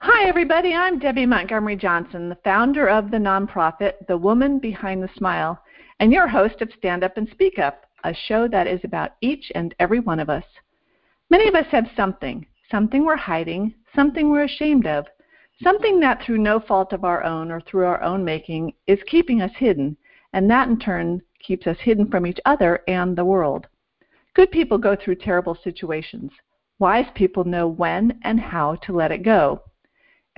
Hi, everybody. I'm Debbie Montgomery Johnson, the founder of the nonprofit The Woman Behind the Smile, and your host of Stand Up and Speak Up, a show that is about each and every one of us. Many of us have something, something we're hiding, something we're ashamed of, something that through no fault of our own or through our own making is keeping us hidden, and that in turn keeps us hidden from each other and the world. Good people go through terrible situations. Wise people know when and how to let it go.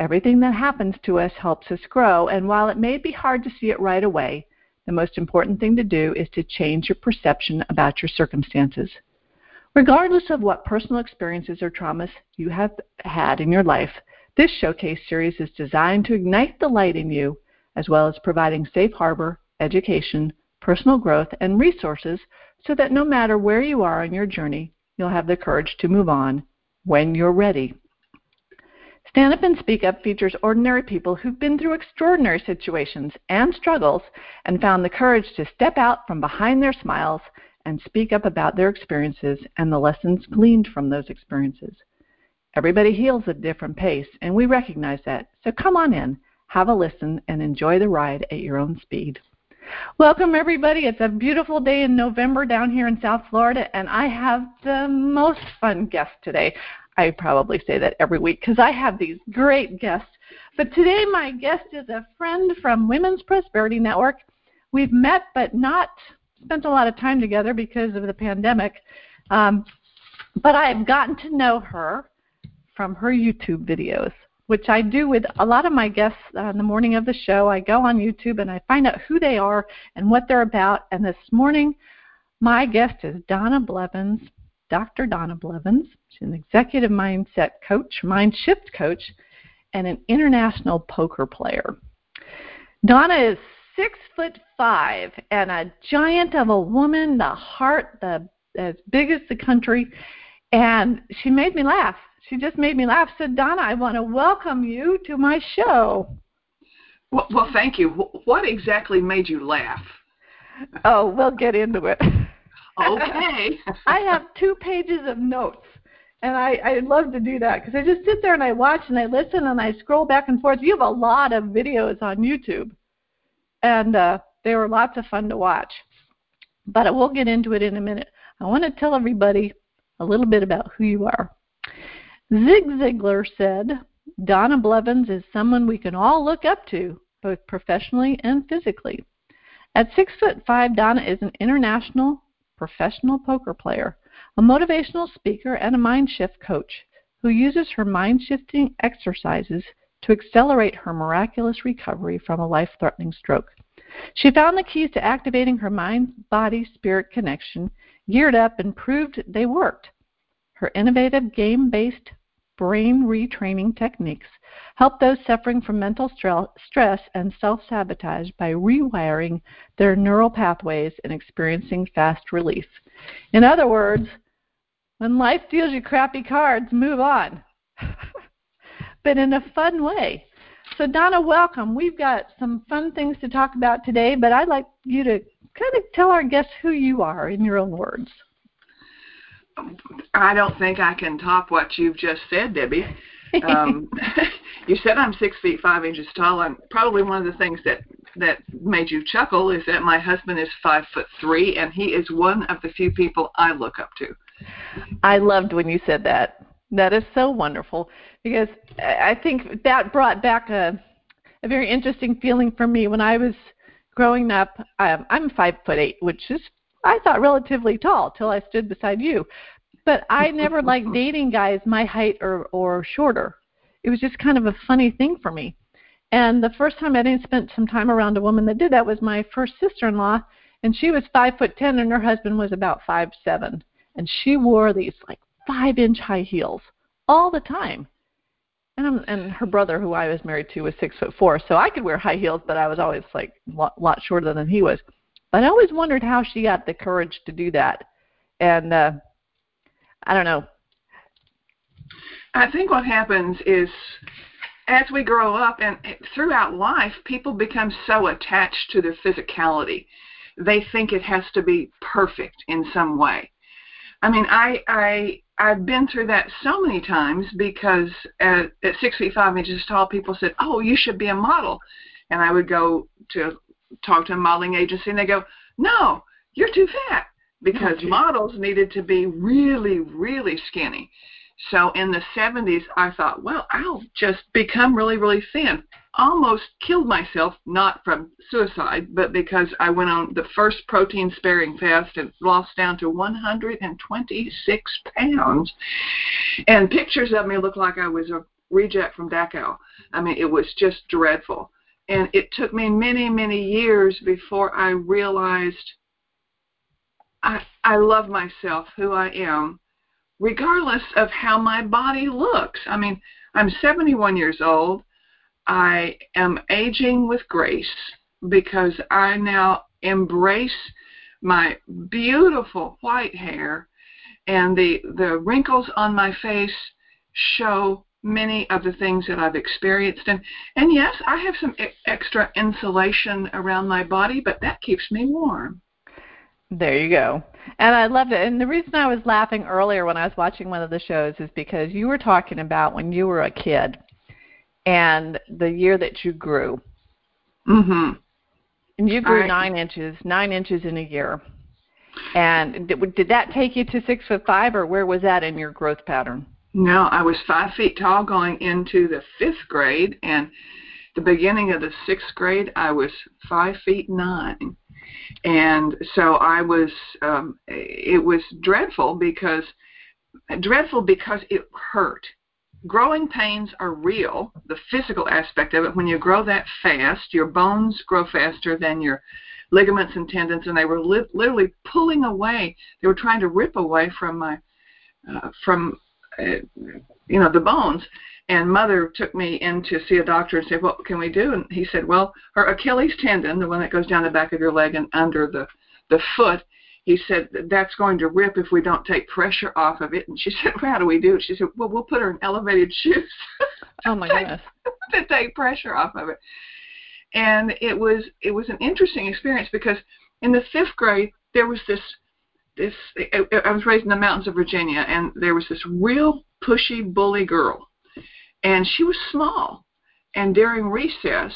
Everything that happens to us helps us grow, and while it may be hard to see it right away, the most important thing to do is to change your perception about your circumstances. Regardless of what personal experiences or traumas you have had in your life, this showcase series is designed to ignite the light in you, as well as providing safe harbor, education, personal growth, and resources so that no matter where you are on your journey, you'll have the courage to move on when you're ready. Stand Up and Speak Up features ordinary people who've been through extraordinary situations and struggles and found the courage to step out from behind their smiles and speak up about their experiences and the lessons gleaned from those experiences. Everybody heals at a different pace, and we recognize that. So come on in, have a listen, and enjoy the ride at your own speed. Welcome, everybody. It's a beautiful day in November down here in South Florida, and I have the most fun guest today. I probably say that every week because I have these great guests. But today, my guest is a friend from Women's Prosperity Network. We've met but not spent a lot of time together because of the pandemic. Um, but I've gotten to know her from her YouTube videos, which I do with a lot of my guests on the morning of the show. I go on YouTube and I find out who they are and what they're about. And this morning, my guest is Donna Blevins, Dr. Donna Blevins. She's an executive mindset coach, mind shift coach, and an international poker player. Donna is six foot five and a giant of a woman, the heart the as big as the country, and she made me laugh. She just made me laugh. Said, Donna, I want to welcome you to my show. Well, well, thank you. What exactly made you laugh? Oh, we'll get into it. Okay. I have two pages of notes and I, I love to do that because I just sit there and I watch and I listen and I scroll back and forth. You have a lot of videos on YouTube, and uh, they were lots of fun to watch. But we'll get into it in a minute. I want to tell everybody a little bit about who you are. Zig Ziglar said, Donna Blevins is someone we can all look up to, both professionally and physically. At six foot five, Donna is an international professional poker player a motivational speaker and a mind shift coach who uses her mind shifting exercises to accelerate her miraculous recovery from a life threatening stroke. She found the keys to activating her mind body spirit connection, geared up, and proved they worked. Her innovative game based brain retraining techniques help those suffering from mental stress and self sabotage by rewiring their neural pathways and experiencing fast relief. In other words, when life deals you crappy cards, move on. but in a fun way. So, Donna, welcome. We've got some fun things to talk about today, but I'd like you to kind of tell our guests who you are in your own words. I don't think I can top what you've just said, Debbie. Um, you said I'm six feet five inches tall, and probably one of the things that that made you chuckle is that my husband is five foot three, and he is one of the few people I look up to. I loved when you said that. That is so wonderful because I think that brought back a a very interesting feeling for me when I was growing up. Um, I'm five foot eight, which is I thought relatively tall till I stood beside you. But I never liked dating guys my height or or shorter. It was just kind of a funny thing for me. And the first time I didn't spend some time around a woman that did that was my first sister-in-law, and she was five foot ten, and her husband was about five seven and she wore these like five inch high heels all the time. And I'm, and her brother, who I was married to, was six foot four, so I could wear high heels, but I was always like a lot, lot shorter than he was. But I always wondered how she got the courage to do that. And uh, I don't know. I think what happens is as we grow up and throughout life, people become so attached to their physicality. They think it has to be perfect in some way. I mean, I I I've been through that so many times because at, at six feet five inches tall, people said, "Oh, you should be a model," and I would go to talk to a modeling agency, and they go, "No, you're too fat," because oh, okay. models needed to be really, really skinny. So in the 70s, I thought, well, I'll just become really, really thin. Almost killed myself, not from suicide, but because I went on the first protein sparing fast and lost down to 126 pounds. And pictures of me looked like I was a reject from Dachau. I mean, it was just dreadful. And it took me many, many years before I realized I, I love myself, who I am, regardless of how my body looks. I mean, I'm 71 years old. I am aging with grace because I now embrace my beautiful white hair and the the wrinkles on my face show many of the things that I've experienced and and yes, I have some e- extra insulation around my body, but that keeps me warm. There you go. And I loved it. And the reason I was laughing earlier when I was watching one of the shows is because you were talking about when you were a kid and the year that you grew. Mhm. And you grew I, nine inches, nine inches in a year. And did, did that take you to six foot five, or where was that in your growth pattern? No, I was five feet tall going into the fifth grade, and the beginning of the sixth grade, I was five feet nine and so I was um, it was dreadful because dreadful because it hurt. Growing pains are real, the physical aspect of it. When you grow that fast, your bones grow faster than your ligaments and tendons, and they were li- literally pulling away. They were trying to rip away from my uh, from you know the bones, and mother took me in to see a doctor and said, "What can we do?" And he said, "Well, her Achilles tendon, the one that goes down the back of your leg and under the the foot, he said that's going to rip if we don't take pressure off of it." And she said, well, "How do we do it?" She said, "Well, we'll put her in elevated shoes." Oh my goodness! to take pressure off of it. And it was it was an interesting experience because in the fifth grade there was this this I I was raised in the mountains of Virginia and there was this real pushy bully girl. And she was small. And during recess,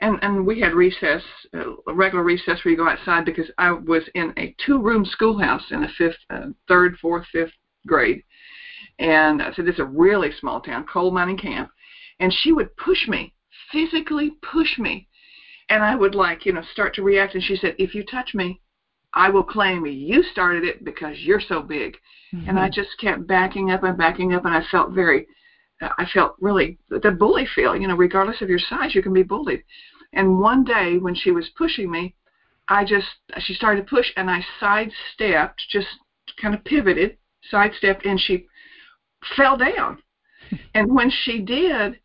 and and we had recess, uh, a regular recess where you go outside because I was in a two-room schoolhouse in the fifth, uh, third, fourth, fifth grade, and I said this is a really small town, coal mining camp, and she would push me, physically push me, and I would like you know start to react, and she said if you touch me, I will claim you started it because you're so big, mm-hmm. and I just kept backing up and backing up, and I felt very I felt really the bully feel, you know, regardless of your size, you can be bullied. And one day when she was pushing me, I just she started to push and I sidestepped, just kind of pivoted, sidestepped, and she fell down. and when she did,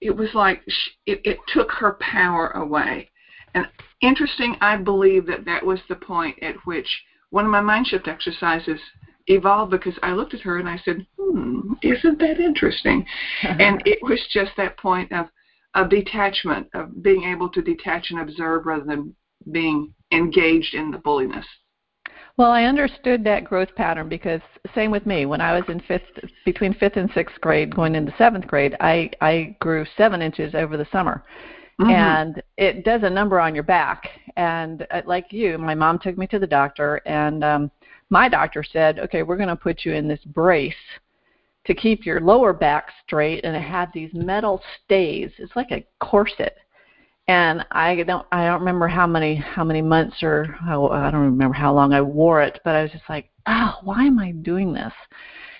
it was like she, it, it took her power away. And interesting, I believe that that was the point at which one of my mind shift exercises evolved because I looked at her and I said, "Hmm, isn't that interesting?" and it was just that point of of detachment, of being able to detach and observe rather than being engaged in the bulliness. Well, I understood that growth pattern because same with me. When I was in fifth, between fifth and sixth grade, going into seventh grade, I I grew seven inches over the summer, mm-hmm. and it does a number on your back. And uh, like you, my mom took me to the doctor, and um, my doctor said, okay, we're going to put you in this brace to keep your lower back straight, and it had these metal stays. It's like a corset. And I don't, I don't remember how many, how many months or how, I don't remember how long I wore it, but I was just like, oh, why am I doing this?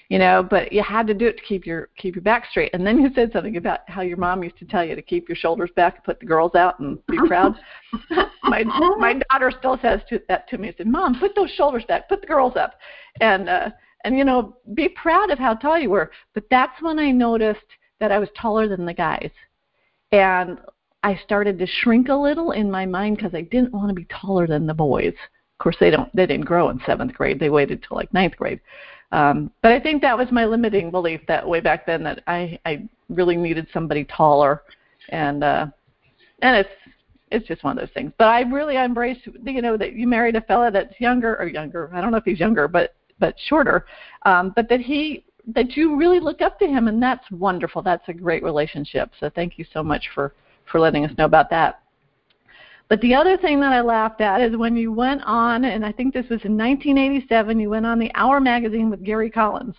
You know but you had to do it to keep your keep your back straight. And then you said something about how your mom used to tell you to keep your shoulders back and put the girls out and be proud. My my daughter still says to, that to me she said mom put those shoulders back put the girls up. And uh and you know be proud of how tall you were. But that's when i noticed that i was taller than the guys. And i started to shrink a little in my mind because i didn't want to be taller than the boys. Of course they don't they didn't grow in seventh grade. They waited till like ninth grade um, but I think that was my limiting belief that way back then that I I really needed somebody taller, and uh, and it's it's just one of those things. But I really embrace you know that you married a fella that's younger or younger. I don't know if he's younger, but but shorter. Um, but that he that you really look up to him, and that's wonderful. That's a great relationship. So thank you so much for for letting us know about that. But the other thing that I laughed at is when you went on, and I think this was in 1987, you went on the Hour magazine with Gary Collins.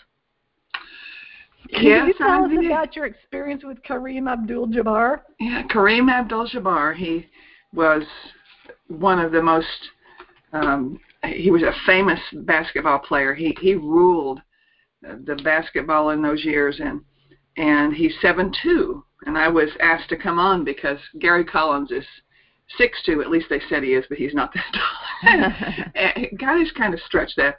Can yes, you tell us about your experience with Kareem Abdul-Jabbar? Yeah, Kareem Abdul-Jabbar. He was one of the most. Um, he was a famous basketball player. He he ruled the basketball in those years, and and he's seven two. And I was asked to come on because Gary Collins is six two. At least they said he is, but he's not that tall. and guys kind of stretched that.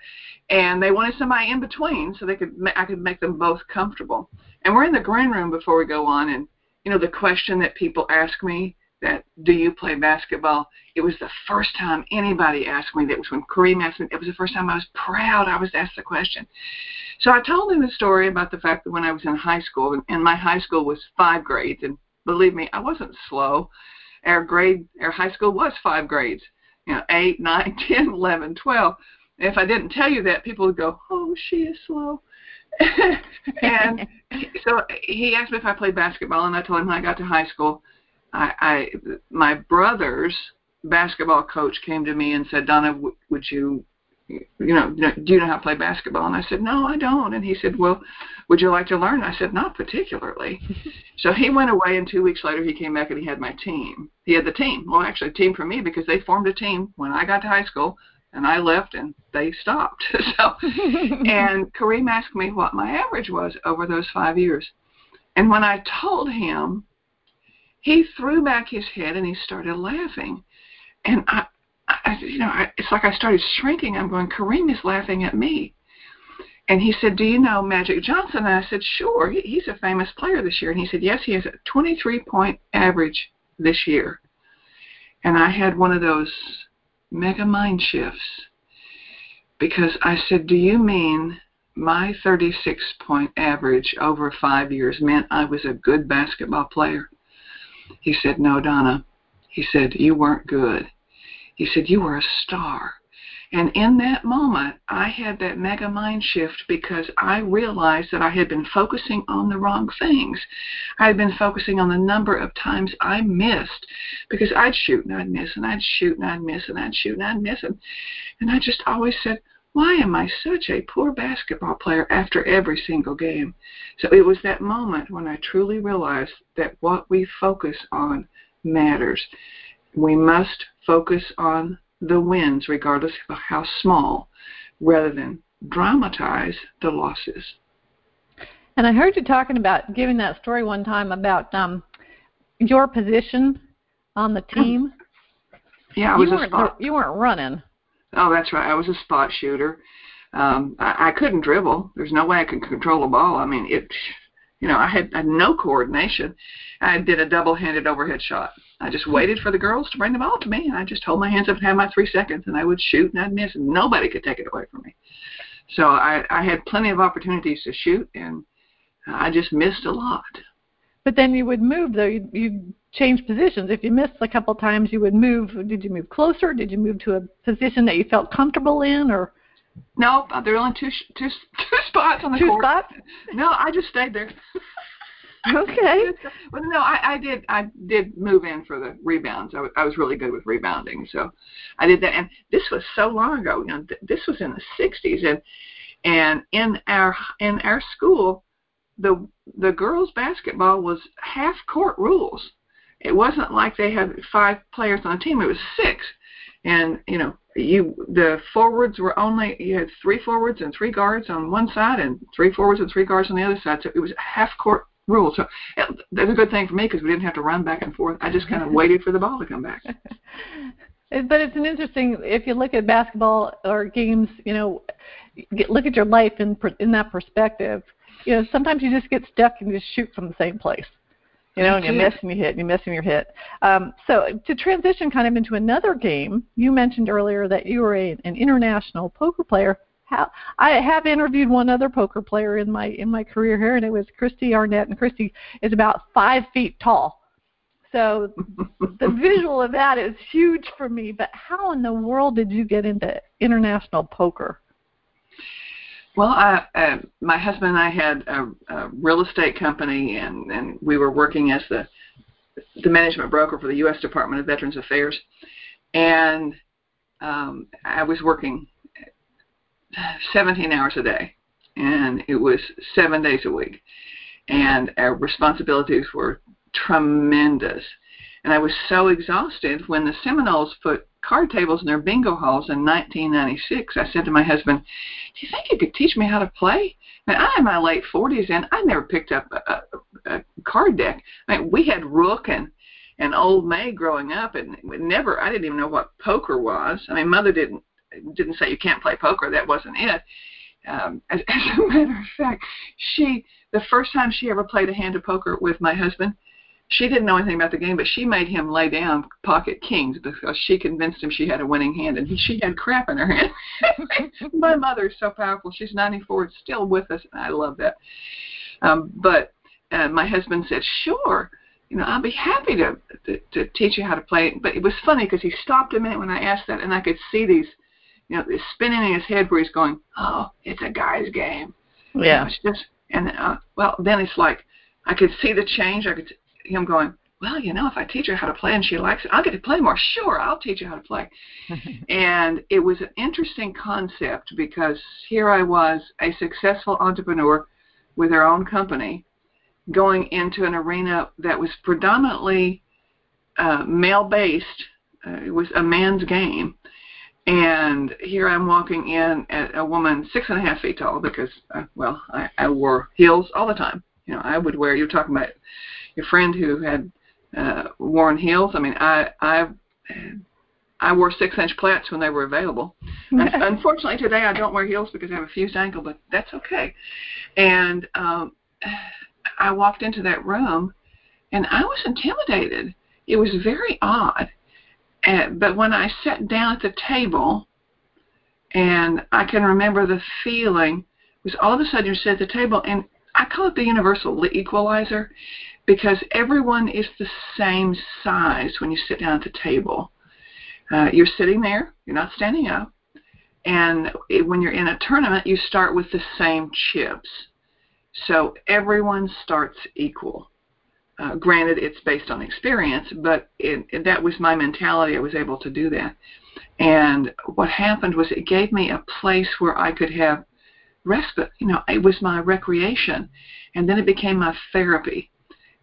And they wanted somebody in between so they could I could make them both comfortable. And we're in the green room before we go on, and you know the question that people ask me that do you play basketball? It was the first time anybody asked me. That was when Kareem asked me. It was the first time I was proud I was asked the question. So I told him the story about the fact that when I was in high school, and my high school was five grades, and believe me, I wasn't slow. Our grade, our high school was five grades. You know, eight, nine, ten, eleven, twelve. If I didn't tell you that, people would go, "Oh, she is slow." and so he asked me if I played basketball, and I told him when I got to high school, I, I my brother's basketball coach came to me and said, "Donna, w- would you, you know, do you know how to play basketball?" And I said, "No, I don't." And he said, "Well, would you like to learn?" I said, "Not particularly." so he went away, and two weeks later he came back and he had my team. He had the team. Well, actually, a team for me because they formed a team when I got to high school and I left and they stopped. so, and Kareem asked me what my average was over those five years. And when I told him, he threw back his head and he started laughing. And I, I you know, I, it's like I started shrinking. I'm going, Kareem is laughing at me. And he said, Do you know Magic Johnson? And I said, Sure. He, he's a famous player this year. And he said, Yes, he has a 23 point average this year. And I had one of those mega mind shifts because I said, Do you mean my 36 point average over five years meant I was a good basketball player? He said, No, Donna. He said, You weren't good. He said, You were a star. And in that moment, I had that mega mind shift because I realized that I had been focusing on the wrong things. I had been focusing on the number of times I missed because I'd shoot and I'd miss and I'd shoot and I'd miss and I'd shoot and I'd miss. And, and I just always said, why am I such a poor basketball player after every single game? So it was that moment when I truly realized that what we focus on matters. We must focus on the wins, regardless of how small, rather than dramatize the losses. And I heard you talking about giving that story one time about um, your position on the team. Yeah, I you was a weren't spot. you weren't running. Oh, that's right. I was a spot shooter. Um, I, I couldn't dribble. There's no way I could control a ball. I mean, it. You know, I had, I had no coordination. I did a double-handed overhead shot. I just waited for the girls to bring the ball to me, and I just hold my hands up and have my three seconds, and I would shoot and I'd miss, and nobody could take it away from me. So I, I had plenty of opportunities to shoot, and I just missed a lot. But then you would move though. You'd, you'd change positions. If you missed a couple times, you would move. Did you move closer? Did you move to a position that you felt comfortable in, or No, there were only two sh- two two spots on the two court. spots? No, I just stayed there. Okay. Well, no, I, I did. I did move in for the rebounds. I was, I was really good with rebounding, so I did that. And this was so long ago. You know, th- this was in the '60s, and and in our in our school, the the girls basketball was half court rules. It wasn't like they had five players on a team. It was six, and you know, you the forwards were only you had three forwards and three guards on one side, and three forwards and three guards on the other side. So it was half court rule. So that's a good thing for me because we didn't have to run back and forth. I just kind of waited for the ball to come back. But it's an interesting. If you look at basketball or games, you know, get, look at your life in in that perspective. You know, sometimes you just get stuck and you just shoot from the same place. You know, and you miss and you hit, and you miss and you hit. Um, so to transition kind of into another game, you mentioned earlier that you were a, an international poker player. How I have interviewed one other poker player in my in my career here, and it was Kristy Arnett, and Kristy is about five feet tall. So the visual of that is huge for me. But how in the world did you get into international poker? Well, I, uh, my husband and I had a, a real estate company, and and we were working as the the management broker for the U.S. Department of Veterans Affairs, and um, I was working 17 hours a day, and it was seven days a week, and our responsibilities were tremendous. And I was so exhausted when the Seminoles put card tables in their bingo halls in 1996. I said to my husband, "Do you think you could teach me how to play?" I mean, I'm in my late 40s and I never picked up a, a, a card deck. I mean, we had Rook and and Old Maid growing up, and never I didn't even know what poker was. I mean, mother didn't didn't say you can't play poker. That wasn't it. Um, as, as a matter of fact, she the first time she ever played a hand of poker with my husband, she didn't know anything about the game, but she made him lay down pocket kings because she convinced him she had a winning hand, and he, she had crap in her hand. my mother is so powerful; she's 94, it's still with us, and I love that. Um, but uh, my husband said, "Sure." you know, I'll be happy to, to to teach you how to play. But it was funny because he stopped a minute when I asked that, and I could see these, you know, this spinning in his head where he's going, "Oh, it's a guy's game." Yeah. You know, it's just, and uh, well, then it's like I could see the change. I could him going, well, you know, if I teach her how to play and she likes it, I'll get to play more. Sure, I'll teach you how to play. and it was an interesting concept because here I was, a successful entrepreneur with her own company, going into an arena that was predominantly uh, male based. Uh, it was a man's game. And here I'm walking in at a woman six and a half feet tall because, uh, well, I, I wore heels all the time. You know, I would wear. You're talking about your friend who had uh, worn heels. I mean, I I I wore six inch plats when they were available. Unfortunately, today I don't wear heels because I have a fused ankle, but that's okay. And um, I walked into that room, and I was intimidated. It was very odd. Uh, but when I sat down at the table, and I can remember the feeling was all of a sudden you're sitting at the table, and I call it the universal equalizer because everyone is the same size when you sit down at the table. Uh, you're sitting there, you're not standing up, and it, when you're in a tournament, you start with the same chips. So everyone starts equal. Uh, granted, it's based on experience, but it, it, that was my mentality. I was able to do that. And what happened was it gave me a place where I could have respite. You know, it was my recreation. And then it became my therapy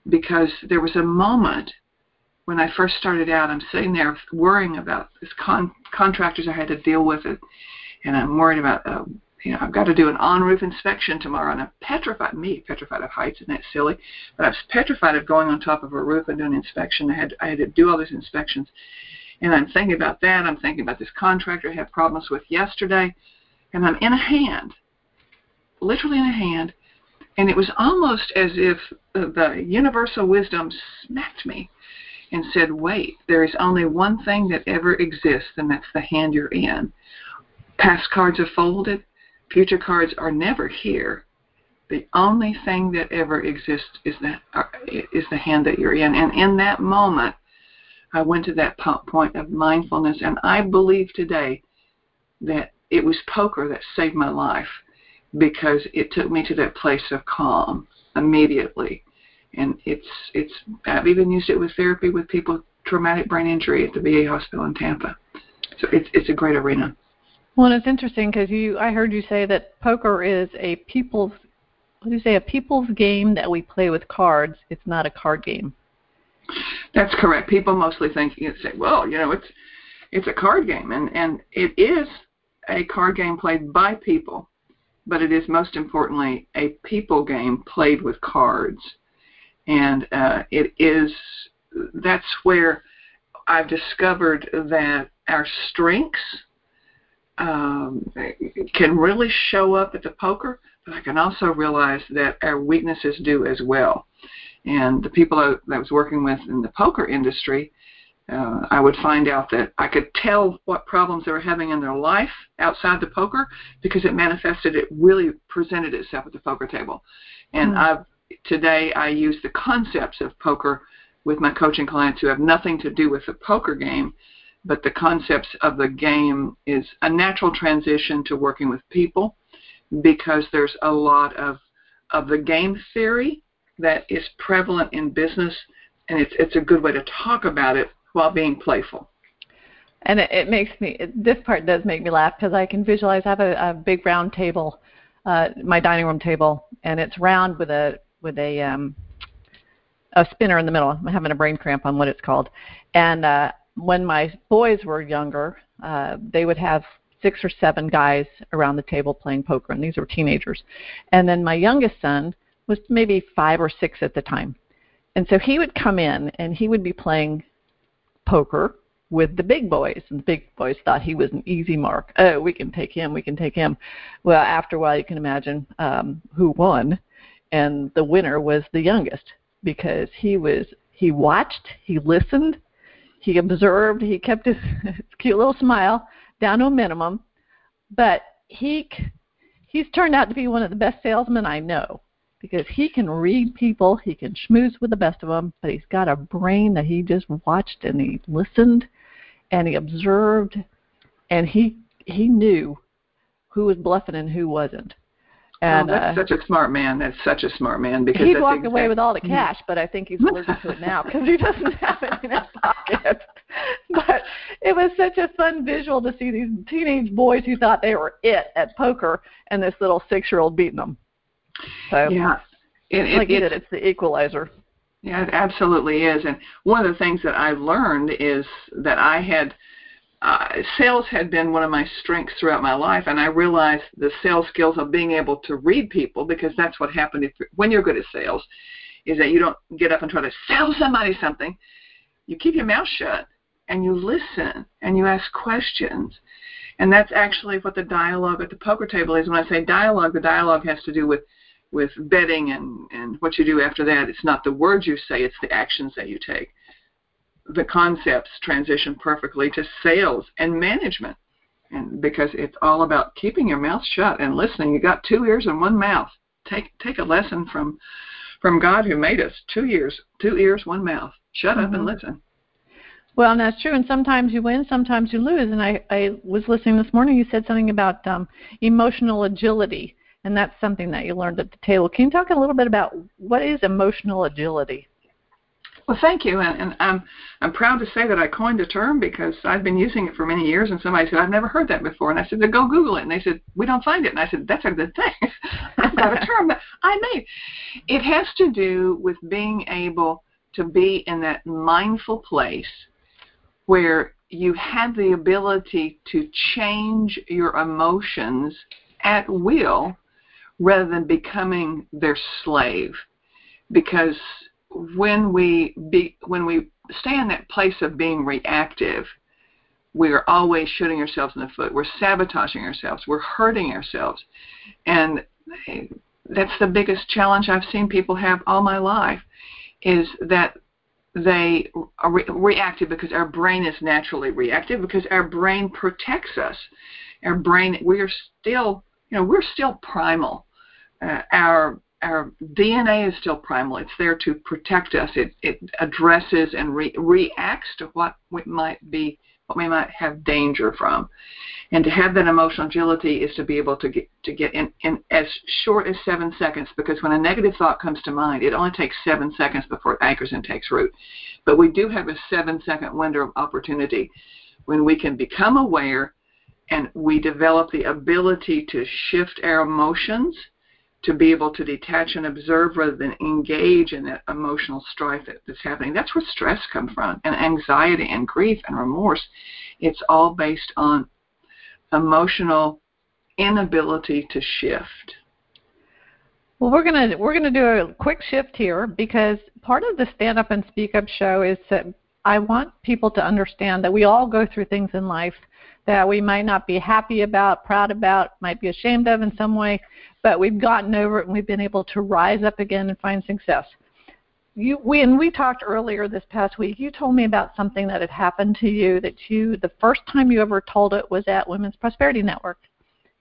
because there was a moment when I first started out, I'm sitting there worrying about this con- contractors I had to deal with it, and I'm worried about, uh, you know, I've got to do an on-roof inspection tomorrow, and I'm petrified, me, petrified of heights, and that's silly, but I was petrified of going on top of a roof and doing an inspection. I had, I had to do all these inspections, and I'm thinking about that. I'm thinking about this contractor I had problems with yesterday, and I'm in a hand, literally in a hand, and it was almost as if uh, the universal wisdom smacked me and said, Wait, there is only one thing that ever exists, and that's the hand you're in. Past cards are folded, future cards are never here. The only thing that ever exists is that uh, is the hand that you're in. And in that moment, I went to that point of mindfulness, and I believe today that it was poker that saved my life because it took me to that place of calm immediately. And it's it's I've even used it with therapy with people with traumatic brain injury at the VA hospital in Tampa. So it's it's a great arena. Well, it's interesting because you I heard you say that poker is a people's what do you say a people's game that we play with cards. It's not a card game. That's correct. People mostly think you say, well, you know, it's it's a card game, and and it is a card game played by people but it is most importantly a people game played with cards. And uh, it is that's where I've discovered that our strengths um, can really show up at the poker, but I can also realize that our weaknesses do as well. And the people I, that I was working with in the poker industry, uh, I would find out that I could tell what problems they were having in their life outside the poker because it manifested, it really presented itself at the poker table. And mm. I've, today I use the concepts of poker with my coaching clients who have nothing to do with the poker game, but the concepts of the game is a natural transition to working with people because there's a lot of of the game theory that is prevalent in business, and it's it's a good way to talk about it while being playful. And it, it makes me it, this part does make me laugh because I can visualize. I have a, a big round table, uh, my dining room table, and it's round with a with a um, a spinner in the middle. I'm having a brain cramp on what it's called. And uh, when my boys were younger, uh, they would have six or seven guys around the table playing poker, and these were teenagers. And then my youngest son was maybe five or six at the time. And so he would come in and he would be playing poker with the big boys, and the big boys thought he was an easy mark. Oh, we can take him, we can take him. Well, after a while, you can imagine um, who won, and the winner was the youngest because he was he watched, he listened, he observed, he kept his cute little smile down to a minimum, but he he's turned out to be one of the best salesmen I know because he can read people, he can schmooze with the best of them, but he's got a brain that he just watched and he listened and he observed and he he knew who was bluffing and who wasn't. And oh, that's uh, such a smart man. That's such a smart man because he'd walk exact- away with all the cash, but I think he's allergic to it now because he doesn't have it in his pocket. But it was such a fun visual to see these teenage boys who thought they were it at poker, and this little six-year-old beating them. So yeah, it, it, like you it's- said, it's the equalizer. Yeah, it absolutely is. And one of the things that I've learned is that I had uh, sales had been one of my strengths throughout my life, and I realized the sales skills of being able to read people because that's what happened if when you're good at sales, is that you don't get up and try to sell somebody something. You keep your mouth shut and you listen and you ask questions. And that's actually what the dialogue at the poker table is. When I say dialogue, the dialogue has to do with with betting and, and what you do after that. It's not the words you say, it's the actions that you take. The concepts transition perfectly to sales and management. And because it's all about keeping your mouth shut and listening. You got two ears and one mouth. Take take a lesson from from God who made us. Two ears, two ears, one mouth. Shut up and Mhm. listen. Well, and that's true. And sometimes you win, sometimes you lose. And I, I was listening this morning. You said something about um, emotional agility, and that's something that you learned at the table. Can you talk a little bit about what is emotional agility? Well, thank you, and, and I'm I'm proud to say that I coined the term because I've been using it for many years. And somebody said I've never heard that before, and I said, "Go Google it." And they said, "We don't find it." And I said, "That's a good thing. I've got a term that I made." It has to do with being able to be in that mindful place where you have the ability to change your emotions at will rather than becoming their slave because when we be when we stay in that place of being reactive we are always shooting ourselves in the foot. We're sabotaging ourselves. We're hurting ourselves. And that's the biggest challenge i've seen people have all my life is that they are re- reactive because our brain is naturally reactive because our brain protects us. Our brain we are still you know we're still primal. Uh, our our DNA is still primal. It's there to protect us. It it addresses and re- reacts to what we might be what we might have danger from. And to have that emotional agility is to be able to get to get in, in as short as seven seconds because when a negative thought comes to mind, it only takes seven seconds before it anchors and takes root. But we do have a seven second window of opportunity when we can become aware and we develop the ability to shift our emotions to be able to detach and observe rather than engage in that emotional strife that, that's happening. That's where stress comes from, and anxiety and grief and remorse. It's all based on emotional inability to shift. Well, we're gonna we're gonna do a quick shift here because part of the Stand Up and Speak Up show is that I want people to understand that we all go through things in life that we might not be happy about, proud about, might be ashamed of in some way, but we've gotten over it and we've been able to rise up again and find success. You, we, we talked earlier this past week. You told me about something that had happened to you that you, the first time you ever told it was at Women's Prosperity Network.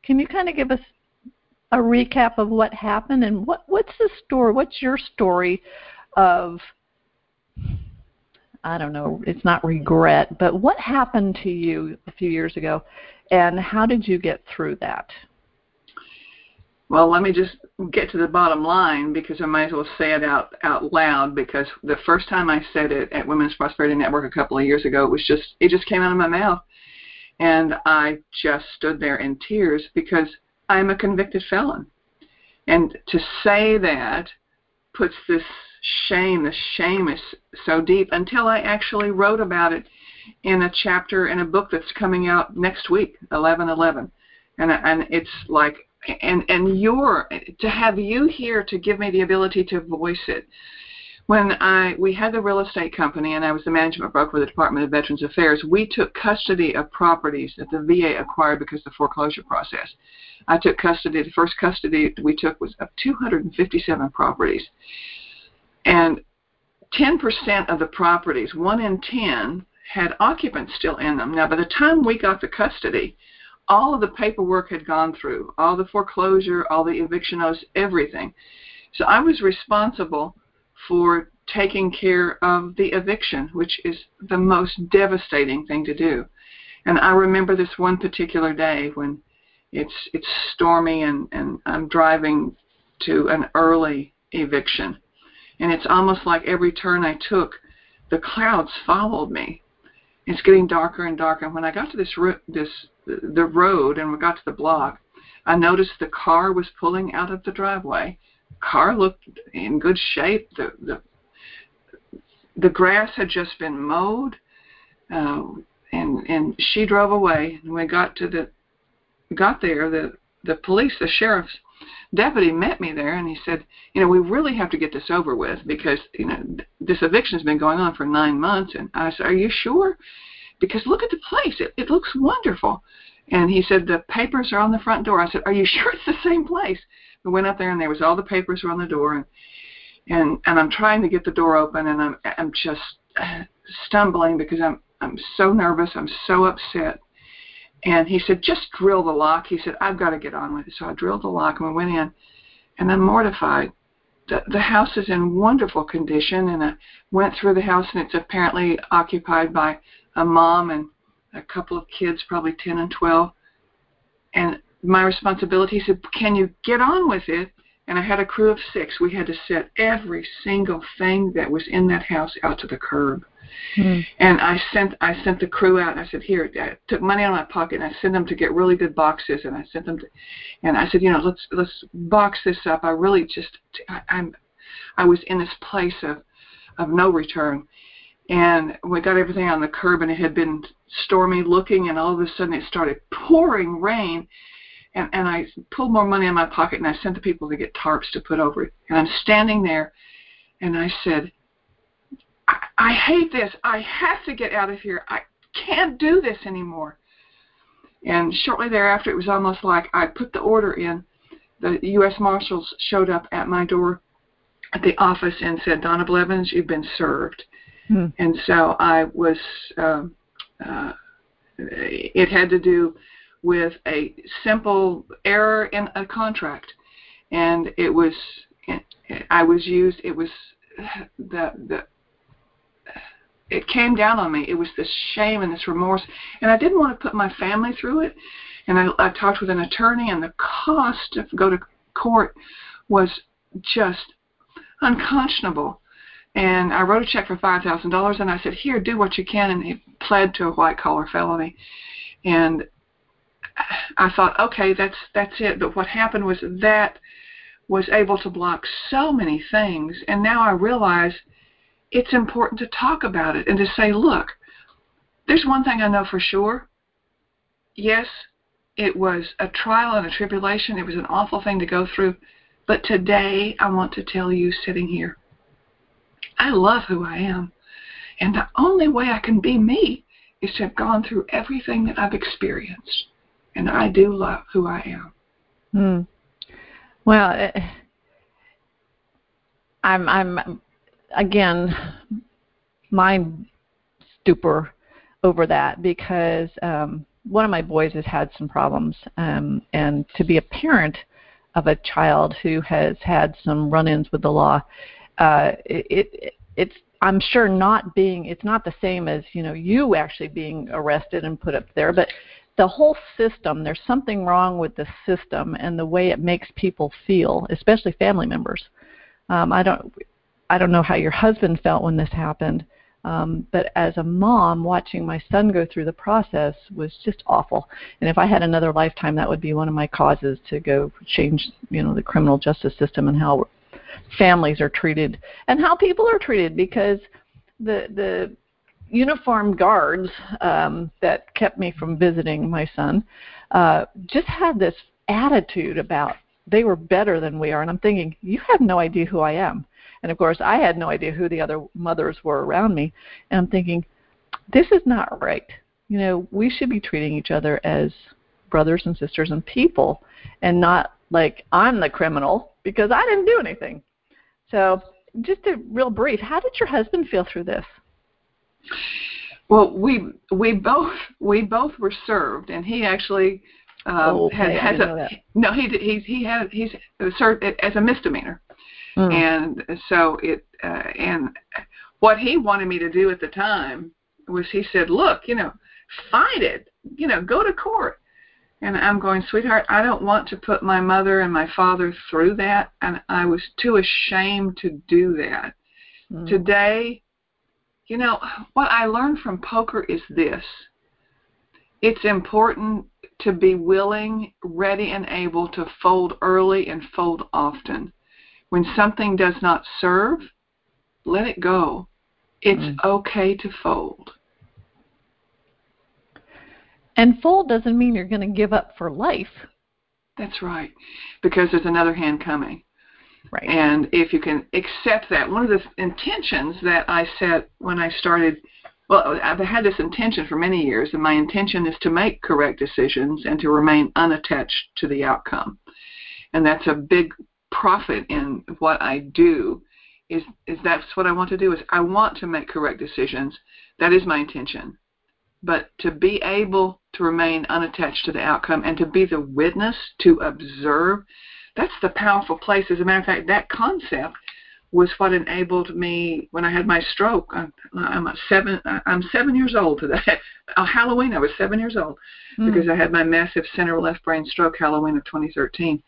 Can you kind of give us a recap of what happened and what, what's the story? What's your story of I don't know, it's not regret, but what happened to you a few years ago and how did you get through that? Well, let me just get to the bottom line because I might as well say it out out loud because the first time I said it at Women's Prosperity Network a couple of years ago, it was just it just came out of my mouth, and I just stood there in tears because I'm a convicted felon, and to say that puts this shame. The shame is so deep until I actually wrote about it in a chapter in a book that's coming out next week, 1111, and and it's like and and your to have you here to give me the ability to voice it. When I we had the real estate company and I was the management broker for the Department of Veterans Affairs, we took custody of properties that the VA acquired because of the foreclosure process. I took custody. The first custody we took was of 257 properties, and 10% of the properties, one in 10, had occupants still in them. Now, by the time we got the custody, all of the paperwork had gone through, all the foreclosure, all the eviction notice, everything. So I was responsible for taking care of the eviction, which is the most devastating thing to do. And I remember this one particular day when it's it's stormy and, and I'm driving to an early eviction. And it's almost like every turn I took, the clouds followed me. It's getting darker and darker. And when I got to this this the road and we got to the block, I noticed the car was pulling out of the driveway. Car looked in good shape. The the the grass had just been mowed, uh, and and she drove away. And we got to the got there, the the police, the sheriff's deputy met me there, and he said, you know, we really have to get this over with because you know this eviction's been going on for nine months. And I said, are you sure? because look at the place. It, it looks wonderful. And he said, the papers are on the front door. I said, are you sure it's the same place? We went up there and there was all the papers were on the door and and and I'm trying to get the door open and I'm I'm just uh, stumbling because I'm I'm so nervous. I'm so upset. And he said, just drill the lock. He said, I've got to get on with it. So I drilled the lock and we went in and I'm mortified. The, the house is in wonderful condition and I went through the house and it's apparently occupied by a mom and a couple of kids, probably 10 and 12. And my responsibility he said, Can you get on with it? And I had a crew of six. We had to set every single thing that was in that house out to the curb. Mm-hmm. And I sent I sent the crew out. And I said, "Here, I took money out of my pocket and I sent them to get really good boxes." And I sent them to, and I said, "You know, let's let's box this up. I really just I, I'm I was in this place of of no return." and we got everything on the curb and it had been stormy looking and all of a sudden it started pouring rain and and I pulled more money in my pocket and I sent the people to get tarps to put over it and I'm standing there and I said I, I hate this. I have to get out of here. I can't do this anymore. And shortly thereafter it was almost like I put the order in. The US Marshals showed up at my door at the office and said Donna Blevins you've been served. Hmm. And so I was, um, uh, it had to do with a simple error in a contract. And it was, I was used, it was the, the, it came down on me. It was this shame and this remorse. And I didn't want to put my family through it. And I, I talked with an attorney, and the cost to go to court was just unconscionable. And I wrote a check for five thousand dollars, and I said, "Here, do what you can." And he pled to a white collar felony, and I thought, okay, that's that's it. But what happened was that was able to block so many things, and now I realize it's important to talk about it and to say, look, there's one thing I know for sure. Yes, it was a trial and a tribulation. It was an awful thing to go through. But today, I want to tell you, sitting here, I love who I am. And the only way I can be me is to have gone through everything that I've experienced. And I do love who I am. Hmm. Well, it, eh, I'm I'm again mind stupor over that because um one of my boys has had some problems um and to be a parent of a child who has had some run-ins with the law uh, it, it it's I'm sure not being it's not the same as you know you actually being arrested and put up there, but the whole system. There's something wrong with the system and the way it makes people feel, especially family members. Um, I don't I don't know how your husband felt when this happened, um, but as a mom, watching my son go through the process was just awful. And if I had another lifetime, that would be one of my causes to go change, you know, the criminal justice system and how families are treated and how people are treated because the the uniformed guards um, that kept me from visiting my son uh, just had this attitude about they were better than we are, and I'm thinking you have no idea who I am. And of course, I had no idea who the other mothers were around me, and I'm thinking this is not right. You know, we should be treating each other as brothers and sisters and people, and not like I'm the criminal because I didn't do anything. So, just a real brief, how did your husband feel through this? Well, we we both we both were served, and he actually uh, oh, okay. has, has a no he he he had he's served as a misdemeanor, mm. and so it uh, and what he wanted me to do at the time was he said, look, you know, fight it, you know, go to court. And I'm going, sweetheart, I don't want to put my mother and my father through that, and I was too ashamed to do that. Mm. Today, you know, what I learned from poker is this it's important to be willing, ready, and able to fold early and fold often. When something does not serve, let it go. It's mm. okay to fold. And fold doesn't mean you're going to give up for life. That's right, because there's another hand coming. Right. And if you can accept that, one of the intentions that I set when I started, well, I've had this intention for many years, and my intention is to make correct decisions and to remain unattached to the outcome. And that's a big profit in what I do. Is is that's what I want to do? Is I want to make correct decisions. That is my intention. But to be able to remain unattached to the outcome and to be the witness, to observe, that's the powerful place. As a matter of fact, that concept was what enabled me when I had my stroke. I'm, I'm seven. I'm seven years old today. On Halloween, I was seven years old mm. because I had my massive center left brain stroke Halloween of 2013.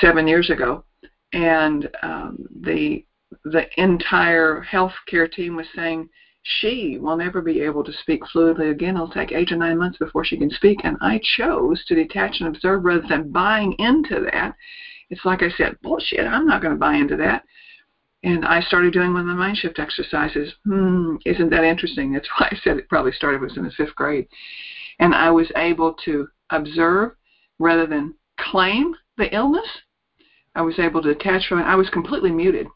Seven years ago, and um, the the entire healthcare team was saying she will never be able to speak fluently again. It'll take eight or nine months before she can speak. And I chose to detach and observe rather than buying into that. It's like I said, bullshit, I'm not going to buy into that. And I started doing one of the mind shift exercises. Hmm, isn't that interesting? That's why I said it probably started was in the fifth grade. And I was able to observe rather than claim the illness. I was able to detach from it. I was completely muted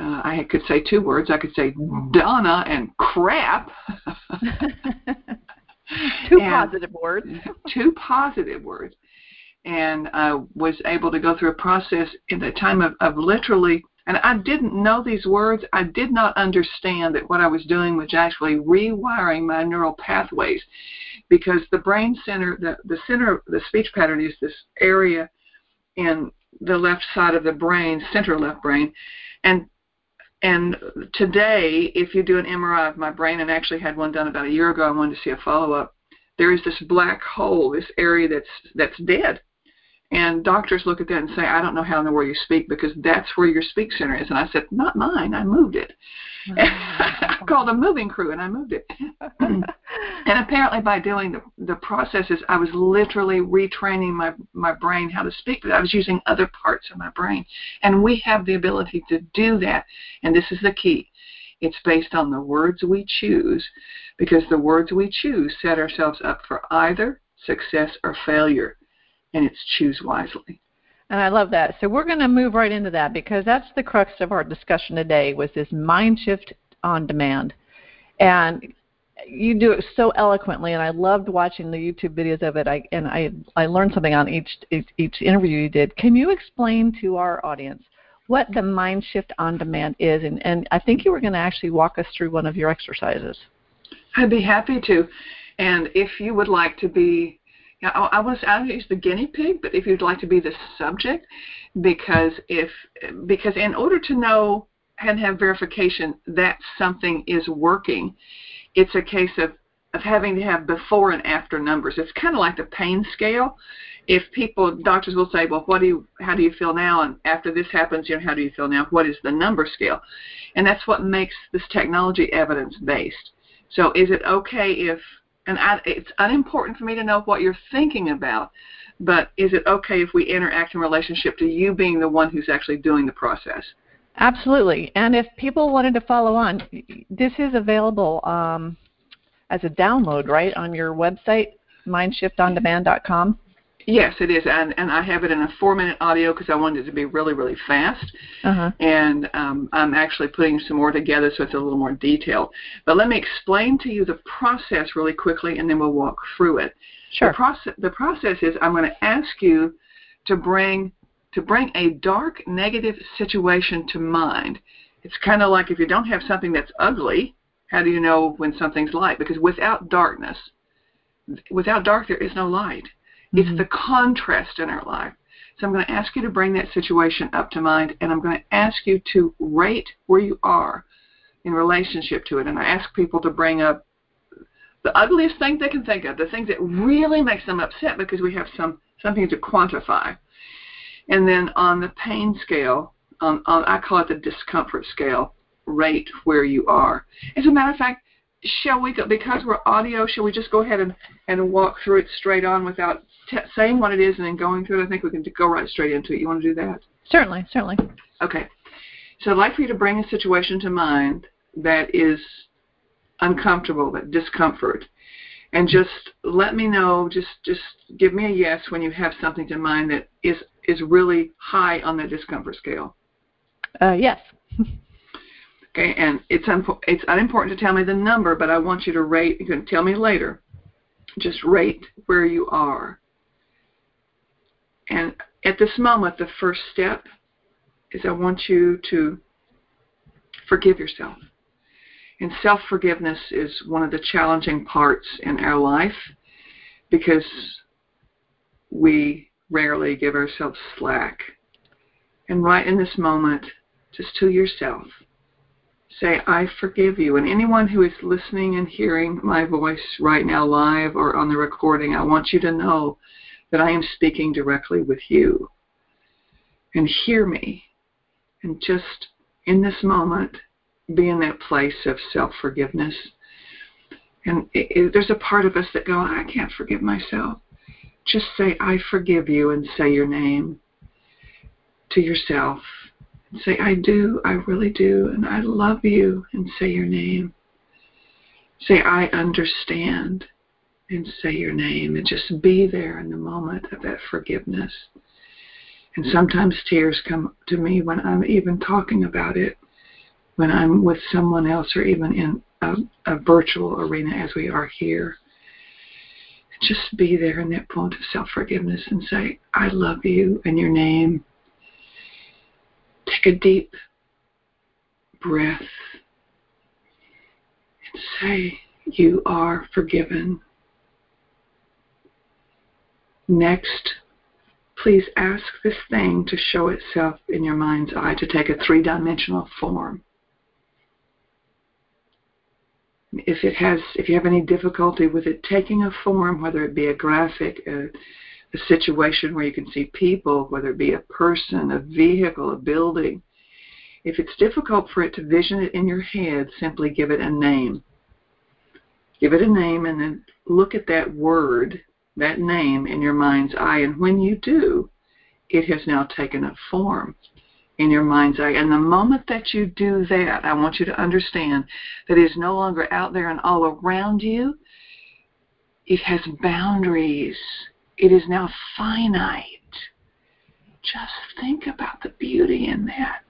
uh, I could say two words. I could say Donna and crap. two and positive words. two positive words. And I was able to go through a process in the time of, of literally, and I didn't know these words. I did not understand that what I was doing was actually rewiring my neural pathways because the brain center, the, the center, the speech pattern is this area in the left side of the brain, center left brain. And and today, if you do an MRI of my brain, and actually had one done about a year ago, I wanted to see a follow up. There is this black hole, this area that's that's dead, and doctors look at that and say, I don't know how in the world you speak because that's where your speak center is. And I said, Not mine. I moved it. I called a moving crew and I moved it. and apparently, by doing the, the processes, I was literally retraining my, my brain how to speak, but I was using other parts of my brain. And we have the ability to do that. And this is the key it's based on the words we choose because the words we choose set ourselves up for either success or failure. And it's choose wisely. And I love that. So we're going to move right into that because that's the crux of our discussion today was this mind shift on demand. And you do it so eloquently and I loved watching the YouTube videos of it. I and I I learned something on each each, each interview you did. Can you explain to our audience what the mind shift on demand is and and I think you were going to actually walk us through one of your exercises. I'd be happy to. And if you would like to be yeah, I was I use the guinea pig, but if you'd like to be the subject, because if because in order to know and have verification that something is working, it's a case of of having to have before and after numbers. It's kind of like the pain scale. If people, doctors will say, well, what do you, how do you feel now? And after this happens, you know, how do you feel now? What is the number scale? And that's what makes this technology evidence based. So is it okay if, and I, it's unimportant for me to know what you're thinking about, but is it okay if we interact in relationship to you being the one who's actually doing the process? Absolutely. And if people wanted to follow on, this is available um, as a download, right, on your website, mindshiftonDemand.com? Yes, it is, and and I have it in a four-minute audio because I wanted it to be really, really fast. Uh-huh. And um, I'm actually putting some more together so it's a little more detailed. But let me explain to you the process really quickly, and then we'll walk through it. Sure. The process, the process is I'm going to ask you to bring to bring a dark, negative situation to mind. It's kind of like if you don't have something that's ugly, how do you know when something's light? Because without darkness, without dark, there is no light. It's Mhm. the contrast in our life. So I'm going to ask you to bring that situation up to mind, and I'm going to ask you to rate where you are in relationship to it. And I ask people to bring up the ugliest thing they can think of, the things that really makes them upset because we have some something to quantify. And then on the pain scale, on, on I call it the discomfort scale, rate where you are. As a matter of fact, shall we go, because we're audio, shall we just go ahead and, and walk through it straight on without t- saying what it is and then going through it? I think we can go right straight into it. You want to do that? Certainly, certainly. Okay. So I'd like for you to bring a situation to mind that is uncomfortable, that discomfort. And just let me know, just just give me a yes when you have something to mind that is is really high on the discomfort scale. Uh, yes. Okay, and it's it's unimportant to tell me the number, but I want you to rate. You can tell me later. Just rate where you are. And at this moment, the first step is I want you to forgive yourself. And self forgiveness is one of the challenging parts in our life because we rarely give ourselves slack. And right in this moment, just to yourself, say, I forgive you. And anyone who is listening and hearing my voice right now, live or on the recording, I want you to know that I am speaking directly with you. And hear me. And just in this moment, be in that place of self forgiveness. And it, it, there's a part of us that go, I can't forgive myself. Just say, I forgive you, and say your name to yourself. And say, I do, I really do, and I love you, and say your name. Say, I understand, and say your name, and just be there in the moment of that forgiveness. And sometimes tears come to me when I'm even talking about it when I'm with someone else or even in a, a virtual arena as we are here. Just be there in that point of self forgiveness and say, I love you and your name. Take a deep breath and say, You are forgiven. Next, please ask this thing to show itself in your mind's eye to take a three dimensional form. if it has if you have any difficulty with it taking a form whether it be a graphic a, a situation where you can see people whether it be a person a vehicle a building if it's difficult for it to vision it in your head simply give it a name give it a name and then look at that word that name in your mind's eye and when you do it has now taken a form in your mind's eye. And the moment that you do that, I want you to understand that it is no longer out there and all around you. It has boundaries. It is now finite. Just think about the beauty in that.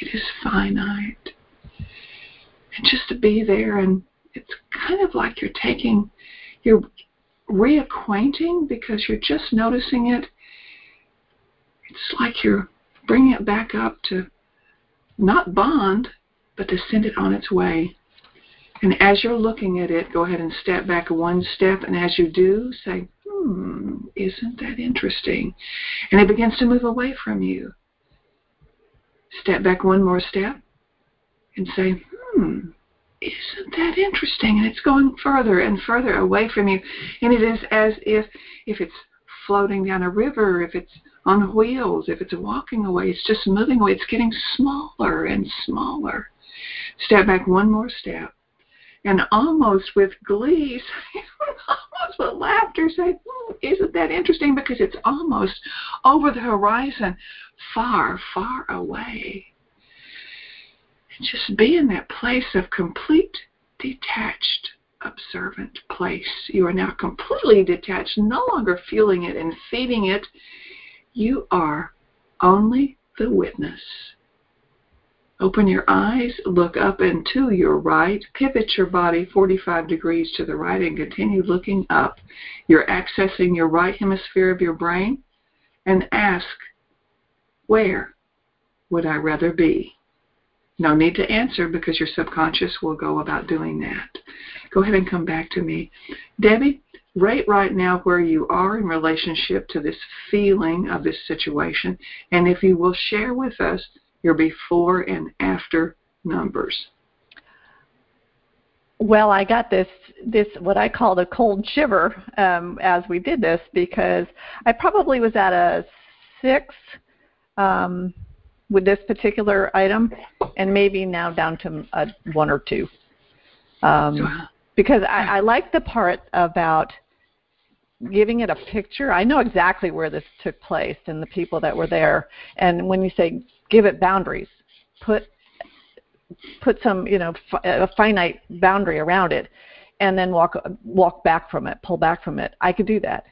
It is finite. And just to be there, and it's kind of like you're taking, you're reacquainting because you're just noticing it. It's like you're bringing it back up to not bond, but to send it on its way. And as you're looking at it, go ahead and step back one step. And as you do, say, hmm, isn't that interesting? And it begins to move away from you. Step back one more step and say, hmm, isn't that interesting? And it's going further and further away from you. And it is as if if it's floating down a river, if it's on wheels, if it's walking away, it's just moving away. It's getting smaller and smaller. Step back one more step. And almost with glee, almost with laughter, say, hmm, Isn't that interesting? Because it's almost over the horizon, far, far away. Just be in that place of complete detached observant place. You are now completely detached, no longer feeling it and feeding it. You are only the witness. Open your eyes, look up and to your right, pivot your body 45 degrees to the right, and continue looking up. You're accessing your right hemisphere of your brain and ask, Where would I rather be? No need to answer because your subconscious will go about doing that. Go ahead and come back to me. Debbie, rate right now where you are in relationship to this feeling of this situation, and if you will share with us your before and after numbers. Well, I got this this what I call the cold shiver um, as we did this because I probably was at a six um, with this particular item, and maybe now down to a one or two. Um, because I, I like the part about giving it a picture. I know exactly where this took place and the people that were there. And when you say give it boundaries, put put some you know a finite boundary around it, and then walk walk back from it, pull back from it. I could do that,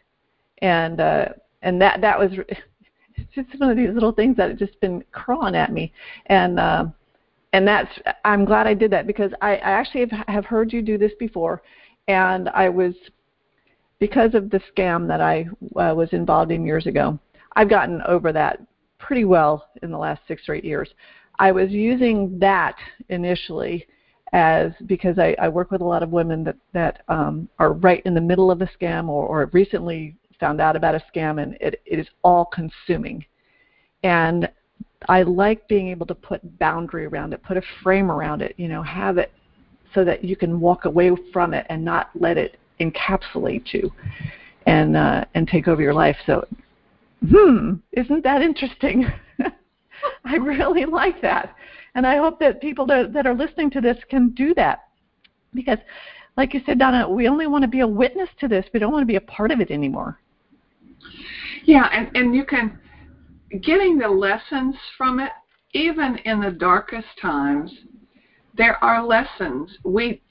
and uh, and that that was it's just one of these little things that have just been crawling at me, and. Uh, and that's I'm glad I did that because I, I actually have, have heard you do this before, and I was because of the scam that I uh, was involved in years ago. I've gotten over that pretty well in the last six or eight years. I was using that initially as because I, I work with a lot of women that that um, are right in the middle of a scam or, or recently found out about a scam and it, it is all consuming. And I like being able to put boundary around it, put a frame around it, you know, have it so that you can walk away from it and not let it encapsulate you and uh, and take over your life. So, hmm, isn't that interesting? I really like that, and I hope that people that, that are listening to this can do that because, like you said, Donna, we only want to be a witness to this. We don't want to be a part of it anymore. Yeah, and and you can getting the lessons from it, even in the darkest times, there are lessons. We,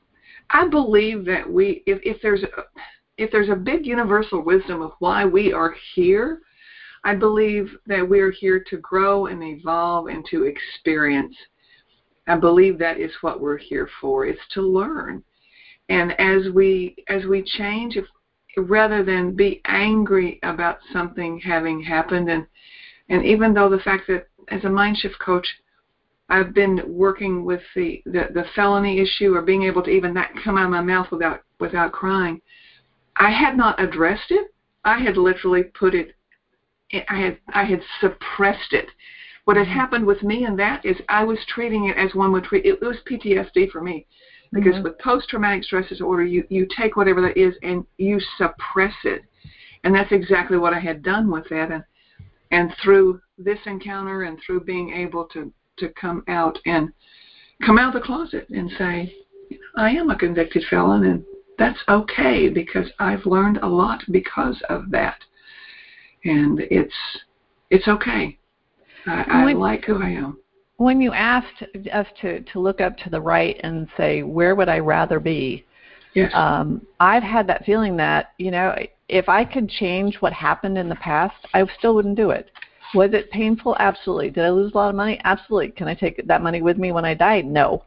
I believe that we, if, if there's a, if there's a big universal wisdom of why we are here, I believe that we are here to grow and evolve and to experience. I believe that is what we're here for. It's to learn. And as we as we change, if, rather than be angry about something having happened and and even though the fact that as a mind shift coach, I've been working with the, the, the felony issue or being able to even not come out of my mouth without without crying, I had not addressed it. I had literally put it. I had I had suppressed it. What had happened with me and that is I was treating it as one would treat it. It was PTSD for me because mm-hmm. with post-traumatic stress disorder, you you take whatever that is and you suppress it, and that's exactly what I had done with that. And and through this encounter and through being able to to come out and come out of the closet and say I am a convicted felon and that's okay because I've learned a lot because of that and it's it's okay I, I like who I am when you asked us to to look up to the right and say where would I rather be yes. um, I've had that feeling that you know if I could change what happened in the past, I still wouldn't do it. Was it painful? Absolutely. Did I lose a lot of money? Absolutely. Can I take that money with me when I die? No.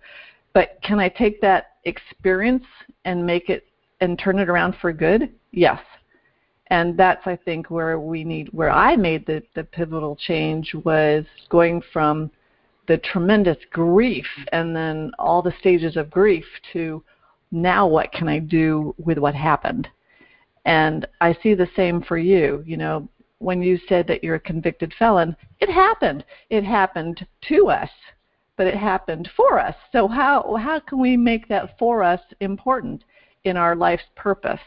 But can I take that experience and make it and turn it around for good? Yes. And that's I think where we need where I made the, the pivotal change was going from the tremendous grief and then all the stages of grief to now what can I do with what happened? And I see the same for you. You know, when you said that you're a convicted felon, it happened. It happened to us. but it happened for us. So how how can we make that for us important in our life's purpose?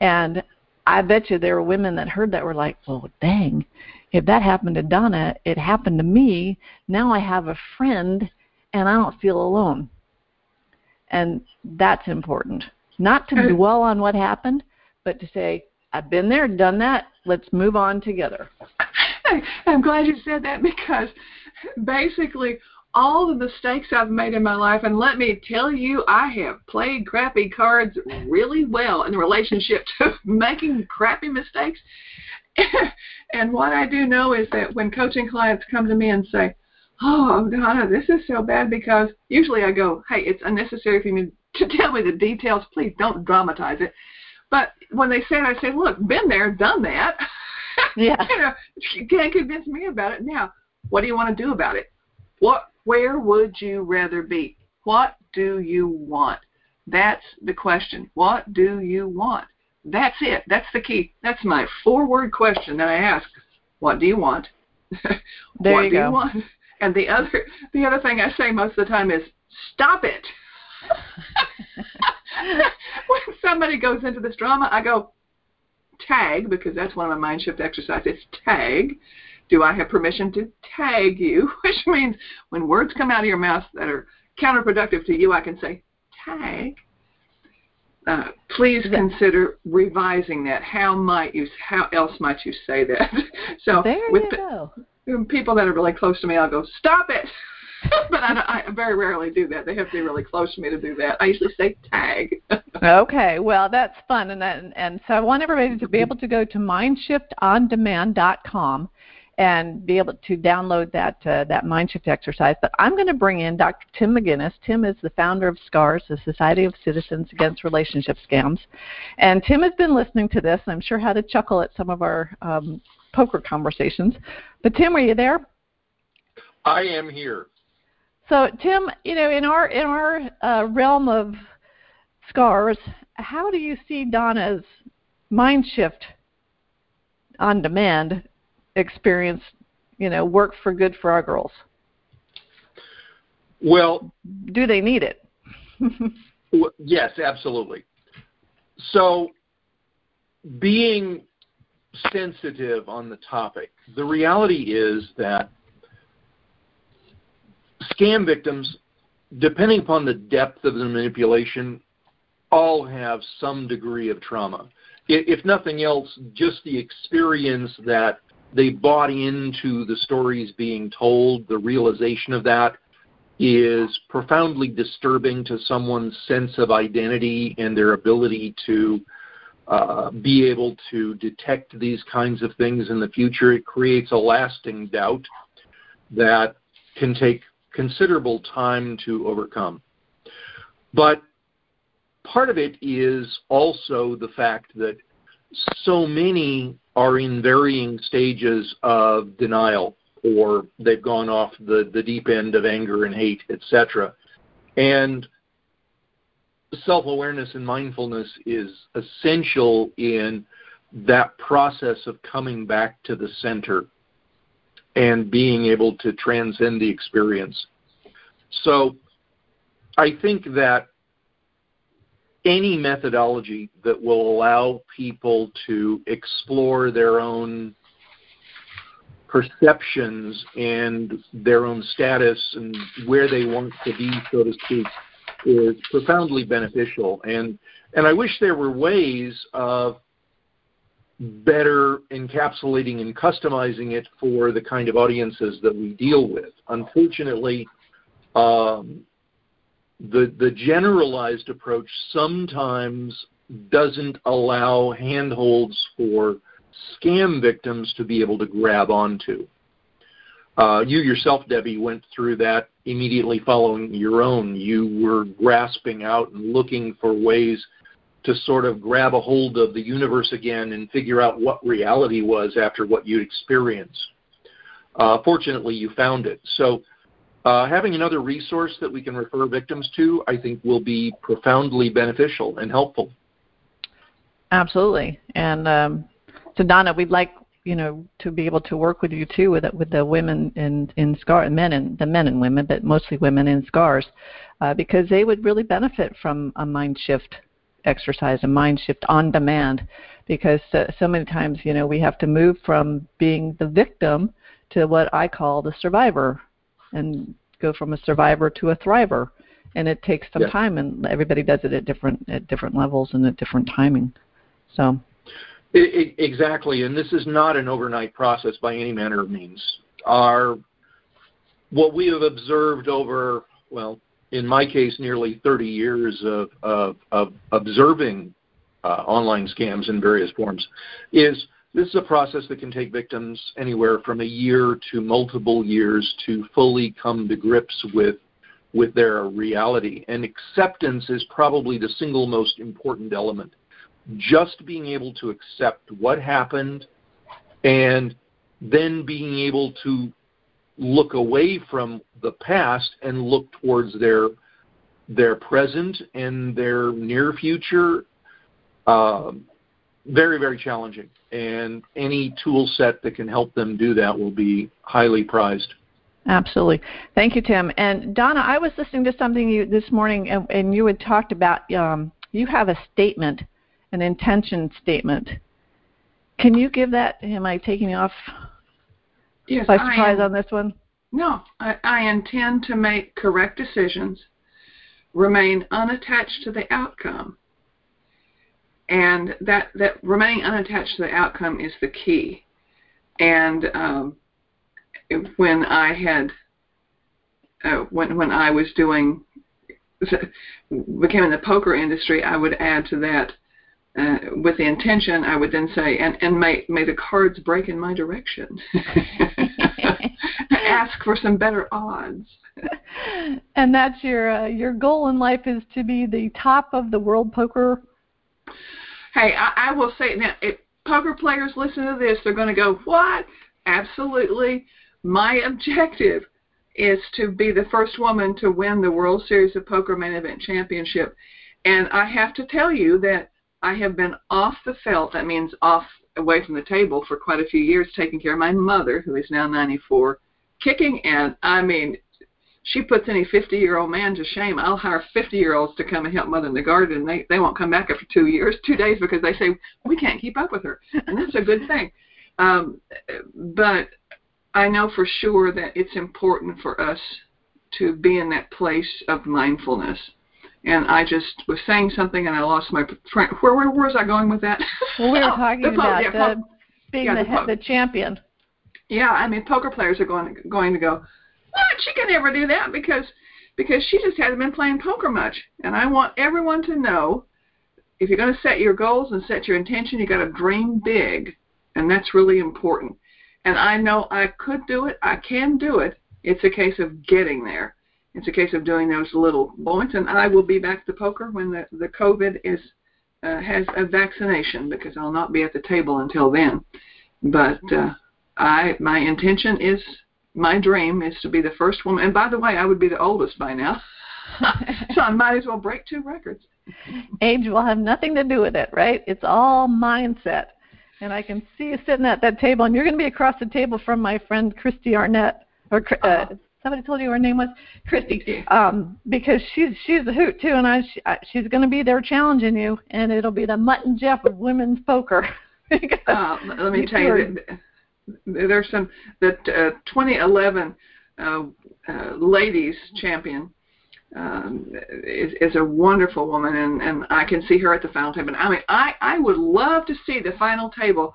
And I bet you there were women that heard that were like, "Well, dang, if that happened to Donna, it happened to me. Now I have a friend, and I don't feel alone." And that's important. Not to dwell on what happened, but to say, "I've been there, done that. Let's move on together." I'm glad you said that because basically all the mistakes I've made in my life, and let me tell you, I have played crappy cards really well in the relationship to making crappy mistakes. and what I do know is that when coaching clients come to me and say, Oh, Donna, this is so bad because usually I go, Hey, it's unnecessary for you to tell me the details. Please don't dramatize it. But when they say it, I say, Look, been there, done that. Yeah. you know, you can't convince me about it. Now, what do you want to do about it? What where would you rather be? What do you want? That's the question. What do you want? That's it. That's the key. That's my four word question that I ask. What do you want? there what you do go. you want? And the other the other thing I say most of the time is stop it. when somebody goes into this drama, I go, tag, because that's one of my mind shift exercises, tag. Do I have permission to tag you? Which means when words come out of your mouth that are counterproductive to you, I can say, tag. Uh, please consider revising that. How might you? How else might you say that? so there with you go. people that are really close to me, I'll go, stop it. but I, I very rarely do that. They have to be really close to me to do that. I usually say tag. okay, well that's fun, and and so I want everybody to be able to go to mindshiftondemand.com and be able to download that uh, that mindshift exercise. But I'm going to bring in Dr. Tim McGuinness. Tim is the founder of SCARS, the Society of Citizens Against Relationship Scams, and Tim has been listening to this. I'm sure had a chuckle at some of our um, poker conversations. But Tim, are you there? I am here. So Tim, you know, in our in our uh, realm of scars, how do you see Donna's mind shift on demand experience, you know, work for good for our girls? Well, do they need it? w- yes, absolutely. So, being sensitive on the topic, the reality is that scam victims, depending upon the depth of the manipulation, all have some degree of trauma. If nothing else, just the experience that they bought into the stories being told, the realization of that is profoundly disturbing to someone's sense of identity and their ability to uh, be able to detect these kinds of things in the future. It creates a lasting doubt that can take considerable time to overcome. But part of it is also the fact that so many are in varying stages of denial or they've gone off the, the deep end of anger and hate, etc. And self awareness and mindfulness is essential in that process of coming back to the center and being able to transcend the experience. So I think that any methodology that will allow people to explore their own perceptions and their own status and where they want to be, so to speak, is profoundly beneficial. And and I wish there were ways of better encapsulating and customizing it for the kind of audiences that we deal with. Unfortunately, um, the the generalized approach sometimes doesn't allow handholds for scam victims to be able to grab onto. Uh, you yourself, Debbie, went through that immediately following your own. You were grasping out and looking for ways to sort of grab a hold of the universe again and figure out what reality was after what you'd experienced. Uh, fortunately, you found it. So uh, having another resource that we can refer victims to, I think, will be profoundly beneficial and helpful. Absolutely. And um, so, Donna, we'd like you know to be able to work with you too with with the women in in scar men and the men and women but mostly women in scars uh, because they would really benefit from a mind shift exercise a mind shift on demand because uh, so many times you know we have to move from being the victim to what I call the survivor and go from a survivor to a thriver. And it takes some time and everybody does it at different at different levels and at different timing. So. It, it, exactly, and this is not an overnight process by any manner of means. Our what we have observed over, well, in my case, nearly 30 years of, of, of observing uh, online scams in various forms, is this is a process that can take victims anywhere from a year to multiple years to fully come to grips with with their reality. And acceptance is probably the single most important element just being able to accept what happened and then being able to look away from the past and look towards their their present and their near future uh, very very challenging and any tool set that can help them do that will be highly prized absolutely thank you tim and donna i was listening to something you this morning and, and you had talked about um, you have a statement an intention statement. Can you give that? Am I taking you off yes, by surprise on this one? No, I, I intend to make correct decisions, remain unattached to the outcome, and that that remaining unattached to the outcome is the key. And um, when I had uh, when when I was doing became in the poker industry, I would add to that uh, with the intention, I would then say, and, and may, may the cards break in my direction. Ask for some better odds. and that's your uh, your goal in life is to be the top of the world poker. Hey, I, I will say now, if poker players listen to this, they're going to go, "What? Absolutely! My objective is to be the first woman to win the World Series of Poker Main Event Championship." And I have to tell you that I have been off the felt, that means off away from the table for quite a few years, taking care of my mother, who is now 94, kicking and I mean, she puts any 50 year old man to shame. I'll hire 50 year olds to come and help mother in the garden, and they they won't come back after two years, two days, because they say we can't keep up with her, and that's a good thing. Um, but I know for sure that it's important for us to be in that place of mindfulness and I just was saying something and I lost my train. Where, where, where was I going with that? Well, we were oh, talking about yeah, the, being yeah, the, the, the champion. Yeah, I mean, poker players are going going to go, what? She can never do that because because she just hasn't been playing poker much. And I want everyone to know if you're going to set your goals and set your intention, you got to dream big, and that's really important. And I know I could do it. I can do it. It's a case of getting there it's a case of doing those little points, and I will be back to poker when the the COVID is uh, has a vaccination because I'll not be at the table until then. But uh, I my intention is my dream is to be the first woman. And by the way, I would be the oldest by now, so I might as well break two records. Age will have nothing to do with it, right? It's all mindset. And I can see you sitting at that table, and you're going to be across the table from my friend Kristy Arnett, or uh, uh-huh somebody told you her name was Kristy, um, because she's she's a hoot too, and I, she, she's going to be there challenging you, and it'll be the Mutt and Jeff of women's poker. uh, let me tell you, that there's some that uh, 2011 uh, uh, ladies champion um, is, is a wonderful woman, and, and I can see her at the final table. And I mean, I I would love to see the final table.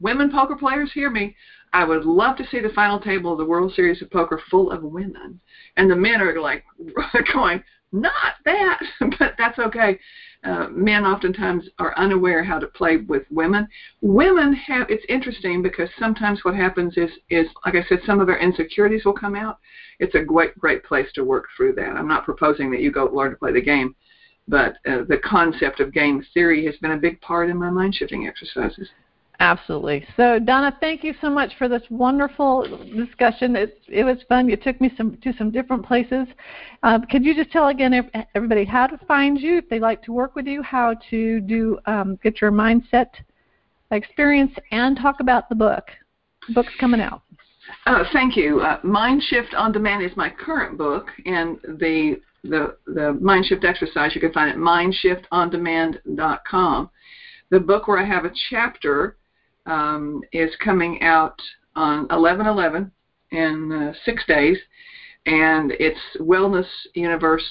Women poker players, hear me. I would love to see the final table of the World Series of Poker full of women. And the men are like going, not that, but that's okay. Uh, men oftentimes are unaware how to play with women. Women have it's interesting because sometimes what happens is is like I said, some of their insecurities will come out. It's a great great place to work through that. I'm not proposing that you go learn to play the game, but uh, the concept of game theory has been a big part in my mind shifting exercises. Absolutely. So Donna, thank you so much for this wonderful discussion. It, it was fun. You took me some to some different places. Uh, could you just tell again everybody how to find you if they'd like to work with you, how to do um, get your mindset experience and talk about the book. The book's coming out. Uh, thank you. Uh, Mind Shift on Demand is my current book, and the the the Mind Shift exercise you can find at mindshiftondemand.com. The book where I have a chapter um, is coming out on 11/11 in uh, six days, and it's Wellness Universe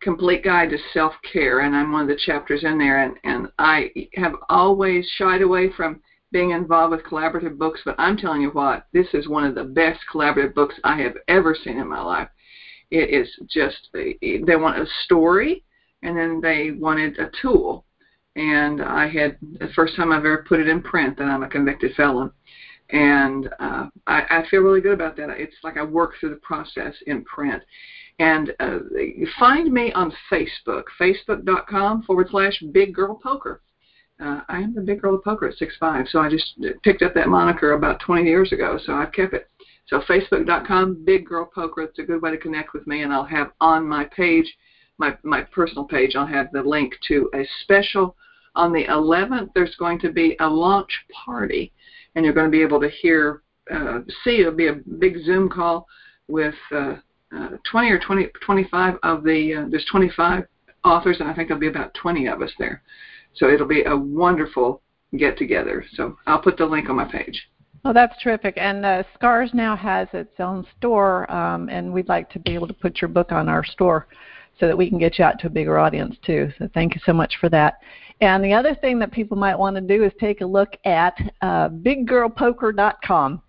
Complete Guide to Self Care, and I'm one of the chapters in there. And, and I have always shied away from being involved with collaborative books, but I'm telling you what, this is one of the best collaborative books I have ever seen in my life. It is just, they want a story, and then they wanted a tool. And I had the first time I've ever put it in print that I'm a convicted felon. And uh, I, I feel really good about that. It's like I work through the process in print. And uh, find me on Facebook, facebook.com forward slash big girl poker. Uh, I am the big girl of poker at six five, so I just picked up that moniker about 20 years ago, so I've kept it. So facebook.com, big girl poker. It's a good way to connect with me, and I'll have on my page, my my personal page, I'll have the link to a special on the 11th. There's going to be a launch party, and you're going to be able to hear, uh, see. It'll be a big Zoom call with. Uh, uh, 20 or 20, 25 of the, uh, there's 25 authors, and I think there'll be about 20 of us there. So it'll be a wonderful get together. So I'll put the link on my page. Well, that's terrific. And uh, Scars now has its own store, um, and we'd like to be able to put your book on our store so that we can get you out to a bigger audience too. So thank you so much for that. And the other thing that people might want to do is take a look at uh, biggirlpoker.com.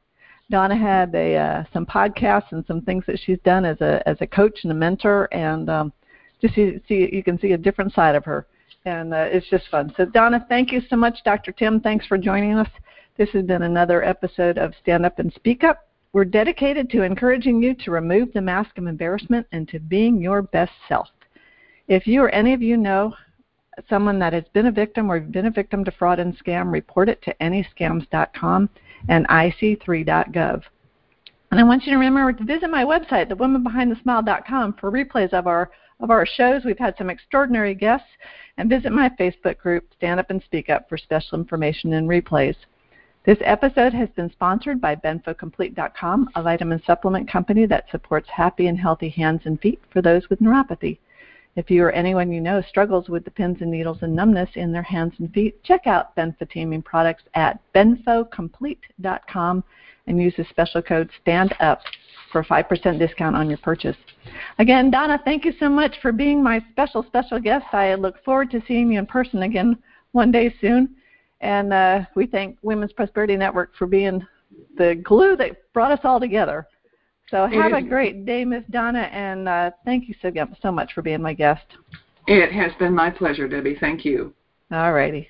Donna had a, uh, some podcasts and some things that she's done as a as a coach and a mentor, and um, just see, see you can see a different side of her and uh, it's just fun. So, Donna, thank you so much. Dr. Tim, thanks for joining us. This has been another episode of Stand Up and Speak Up. We're dedicated to encouraging you to remove the mask of embarrassment and to being your best self. If you or any of you know someone that has been a victim or been a victim to fraud and scam, report it to anyscams.com and ic3.gov. And I want you to remember to visit my website, thewomanbehindthesmile.com, for replays of our of our shows. We've had some extraordinary guests and visit my Facebook group, Stand Up and Speak Up, for special information and replays. This episode has been sponsored by BenfoComplete.com, a vitamin supplement company that supports happy and healthy hands and feet for those with neuropathy. If you or anyone you know struggles with the pins and needles and numbness in their hands and feet, check out Benfotiamine products at benfocomplete.com and use the special code STANDUP for a 5% discount on your purchase. Again, Donna, thank you so much for being my special, special guest. I look forward to seeing you in person again one day soon. And uh, we thank Women's Prosperity Network for being the glue that brought us all together. So have a great day, Miss Donna, and uh, thank you so, so much for being my guest. It has been my pleasure, Debbie. Thank you. All righty.